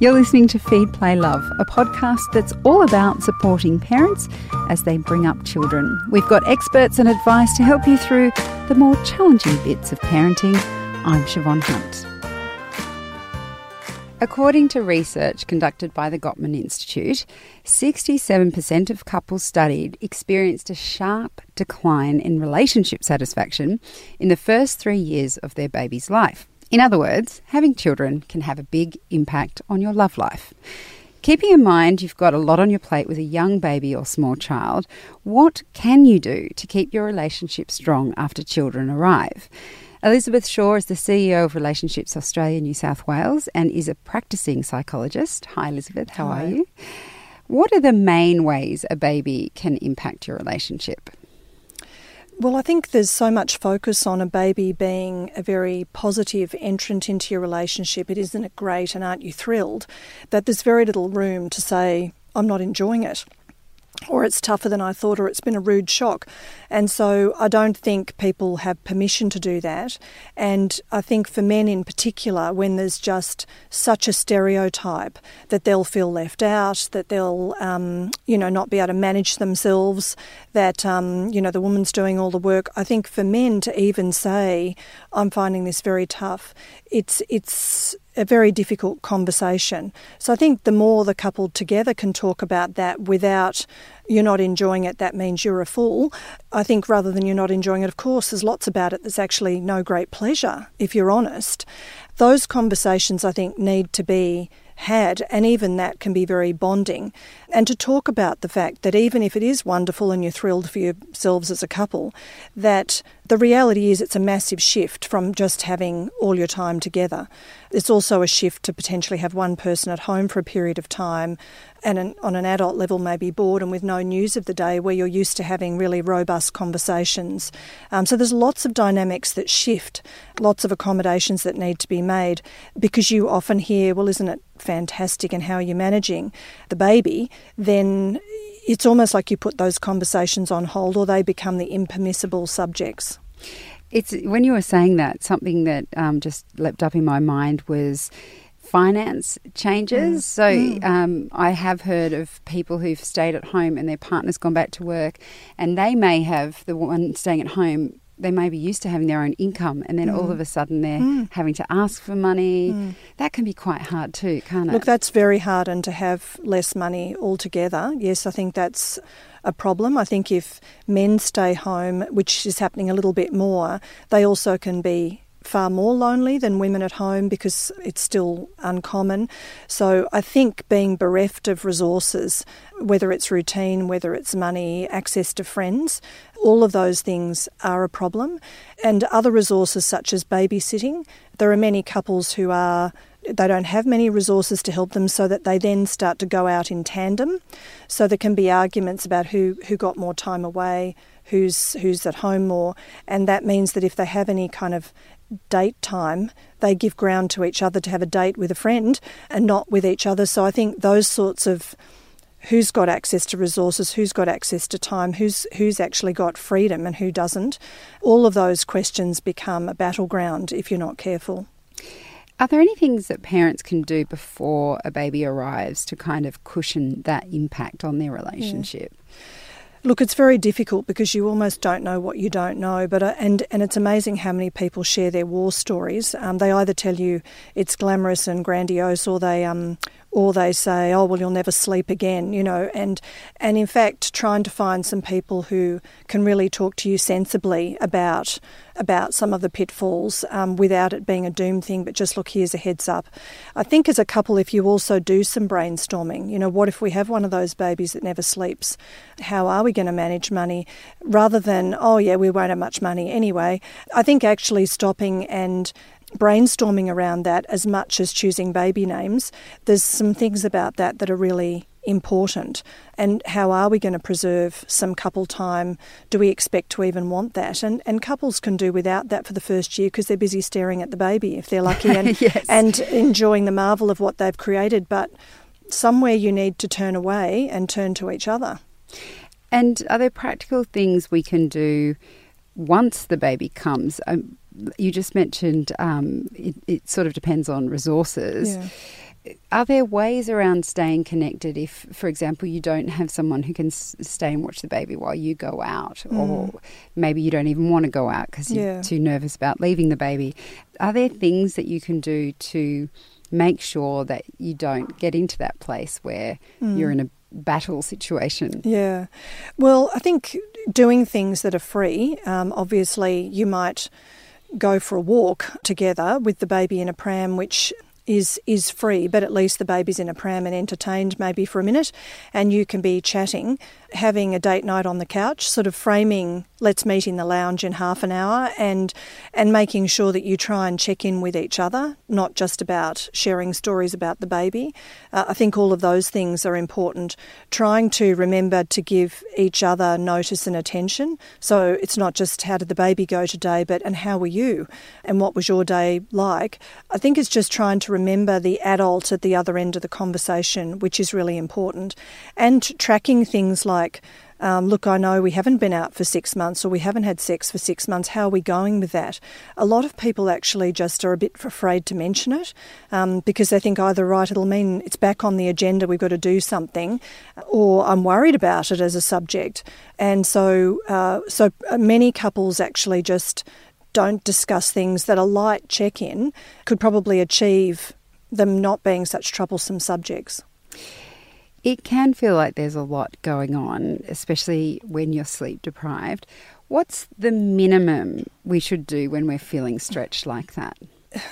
You're listening to Feed, Play, Love, a podcast that's all about supporting parents as they bring up children. We've got experts and advice to help you through the more challenging bits of parenting. I'm Siobhan Hunt. According to research conducted by the Gottman Institute, 67% of couples studied experienced a sharp decline in relationship satisfaction in the first three years of their baby's life. In other words, having children can have a big impact on your love life. Keeping in mind you've got a lot on your plate with a young baby or small child, what can you do to keep your relationship strong after children arrive? Elisabeth Shaw is the CEO of Relationships Australia New South Wales and is a practicing psychologist. Hi, Elisabeth. How are you? What are the main ways a baby can impact your relationship? Well, I think there's so much focus on a baby being a very positive entrant into your relationship. It isn't it great and aren't you thrilled? That there's very little room to say, I'm not enjoying it. Or it's tougher than I thought, or it's been a rude shock. And so I don't think people have permission to do that. And I think for men in particular, when there's just such a stereotype that they'll feel left out, that they'll, um, you know, not be able to manage themselves, that, um, you know, the woman's doing all the work. I think for men to even say, I'm finding this very tough, it's, it's, a very difficult conversation. So I think the more the couple together can talk about that without you're not enjoying it, that means you're a fool. I think rather than you're not enjoying it, of course, there's lots about it that's actually no great pleasure, if you're honest. Those conversations, I think, need to be had, and even that can be very bonding. And to talk about the fact that even if it is wonderful and you're thrilled for yourselves as a couple, that the reality is it's a massive shift from just having all your time together. It's also a shift to potentially have one person at home for a period of time and an, on an adult level maybe bored and with no news of the day where you're used to having really robust conversations. Um, so there's lots of dynamics that shift, lots of accommodations that need to be made because you often hear, well, isn't it fantastic and how are you managing the baby? Then it's almost like you put those conversations on hold or they become the impermissible subjects. It's when you were saying that, something that um, just leapt up in my mind was finance changes. Mm. So Mm. um, I have heard of people who've stayed at home and their partner's gone back to work, and they may have the one staying at home. They may be used to having their own income, and then all Mm. of a sudden they're Mm. having to ask for money. Mm. That can be quite hard too, can't it? Look, that's very hard, and to have less money altogether, yes, I think that's a problem. I think if men stay home, which is happening a little bit more, they also can be far more lonely than women at home because it's still uncommon. So I think being bereft of resources, whether it's routine, whether it's money, access to friends, all of those things are a problem. And other resources such as babysitting, there are many couples who are they don't have many resources to help them so that they then start to go out in tandem so there can be arguments about who who got more time away who's who's at home more and that means that if they have any kind of date time they give ground to each other to have a date with a friend and not with each other so i think those sorts of who's got access to resources, who's got access to time, who's who's actually got freedom and who doesn't. All of those questions become a battleground if you're not careful. Are there any things that parents can do before a baby arrives to kind of cushion that impact on their relationship? Look, it's very difficult because you almost don't know what you don't know. But uh, and and it's amazing how many people share their war stories. Um, they either tell you it's glamorous and grandiose, or they um, or they say, "Oh, well, you'll never sleep again," you know. And and in fact, trying to find some people who can really talk to you sensibly about about some of the pitfalls um, without it being a doom thing, but just look, here's a heads up. I think as a couple, if you also do some brainstorming, you know, what if we have one of those babies that never sleeps? How are we going to manage money? Rather than, oh, yeah, we won't have much money anyway. I think actually stopping and brainstorming around that as much as choosing baby names, there's some things about that that are really important. And how are we going to preserve some couple time? Do we expect to even want that? And and couples can do without that for the first year because they're busy staring at the baby if they're lucky and Yes. and enjoying the marvel of what they've created. But somewhere you need to turn away and turn to each other. And are there practical things we can do once the baby comes? Um, you just mentioned um, it, it sort of depends on resources. Yeah. are there ways around staying connected if, for example, you don't have someone who can s- stay and watch the baby while you go out, mm. or maybe you don't even want to go out because you're yeah. too nervous about leaving the baby? Are there things that you can do to make sure that you don't get into that place where mm. you're in a battle situation? Yeah. Well, I think doing things that are free, um, obviously, you might go for a walk together with the baby in a pram, which is is free, but at least the baby's in a pram and entertained maybe for a minute, and you can be chatting, having a date night on the couch, sort of framing let's meet in the lounge in half an hour, and and making sure that you try and check in with each other, not just about sharing stories about the baby. Uh, I think all of those things are important. Trying to remember to give each other notice and attention. So it's not just how did the baby go today, but and how were you, and what was your day like. I think it's just trying to remember the adult at the other end of the conversation, which is really important, and tracking things like um, look, I know we haven't been out for six months or we haven't had sex for six months. How are we going with that? A lot of people actually just are a bit afraid to mention it um, because they think either, right, it'll mean it's back on the agenda, we've got to do something, or I'm worried about it as a subject. And so, uh, so many couples actually just don't discuss things that a light check in could probably achieve them not being such troublesome subjects. It can feel like there's a lot going on, especially when you're sleep deprived. What's the minimum we should do when we're feeling stretched like that?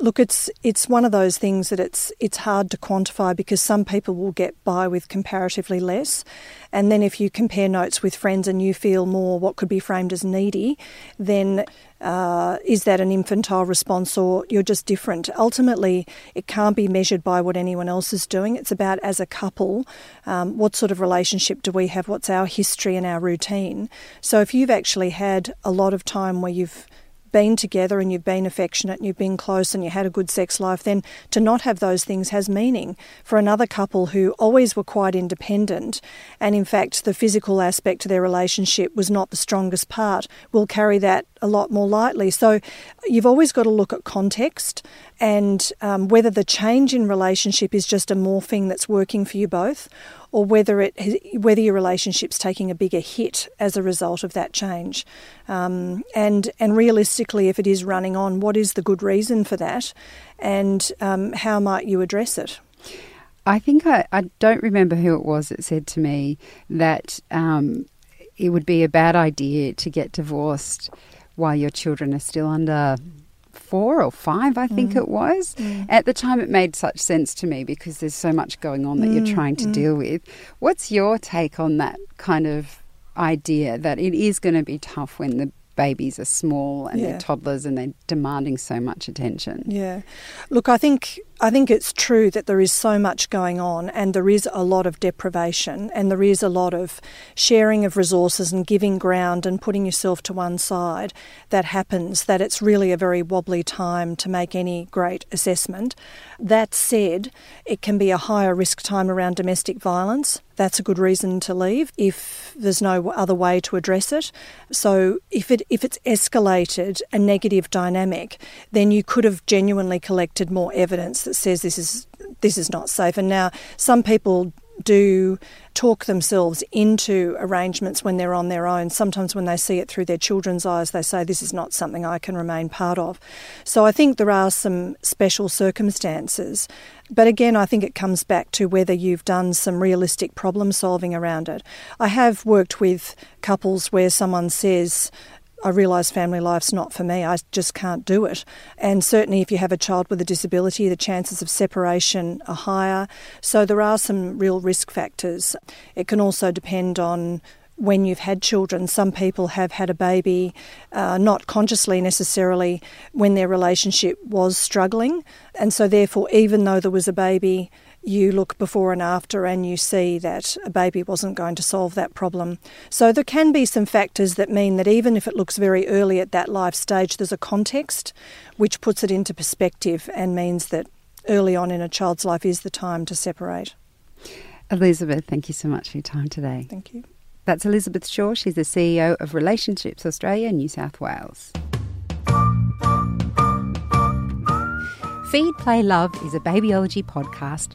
Look, it's it's one of those things that it's it's hard to quantify because some people will get by with comparatively less, and then if you compare notes with friends and you feel more what could be framed as needy, then uh, is that an infantile response or you're just different? Ultimately, it can't be measured by what anyone else is doing. It's about as a couple, um, what sort of relationship do we have? What's our history and our routine? So if you've actually had a lot of time where you've been together and you've been affectionate and you've been close and you had a good sex life, then to not have those things has meaning. For another couple who always were quite independent, and in fact, the physical aspect to their relationship was not the strongest part, will carry that a lot more lightly. So you've always got to look at context and um, whether the change in relationship is just a morphing that's working for you both, or whether it whether your relationship's taking a bigger hit as a result of that change, um, and and realistically, if it is running on, what is the good reason for that, and um, how might you address it? I think I, I don't remember who it was that said to me that um, it would be a bad idea to get divorced while your children are still under four or five, I think mm. it was. Mm. At the time, it made such sense to me because there's so much going on that mm. you're trying to mm. deal with. What's your take on that kind of idea that it is going to be tough when the babies are small and yeah. they're toddlers and they're demanding so much attention? Yeah. Look, I think I think it's true that there is so much going on and there is a lot of deprivation and there is a lot of sharing of resources and giving ground and putting yourself to one side that happens, that it's really a very wobbly time to make any great assessment. That said, it can be a higher risk time around domestic violence. That's a good reason to leave if there's no other way to address it. So if it if it's escalated a negative dynamic, then you could have genuinely collected more evidence that says this is this is not safe. And now some people do talk themselves into arrangements when they're on their own. Sometimes when they see it through their children's eyes, they say, This is not something I can remain part of. So I think there are some special circumstances. But again, I think it comes back to whether you've done some realistic problem solving around it. I have worked with couples where someone says, I realise family life's not for me. I just can't do it. And certainly, if you have a child with a disability, the chances of separation are higher. So, there are some real risk factors. It can also depend on when you've had children. Some people have had a baby, uh, not consciously necessarily, when their relationship was struggling. And so, therefore, even though there was a baby, you look before and after and you see that a baby wasn't going to solve that problem. So there can be some factors that mean that even if it looks very early at that life stage, there's a context which puts it into perspective and means that early on in a child's life is the time to separate. Elisabeth, thank you so much for your time today. Thank you. That's Elisabeth Shaw. She's the CEO of Relationships Australia, New South Wales. Feed Play Love is a babyology podcast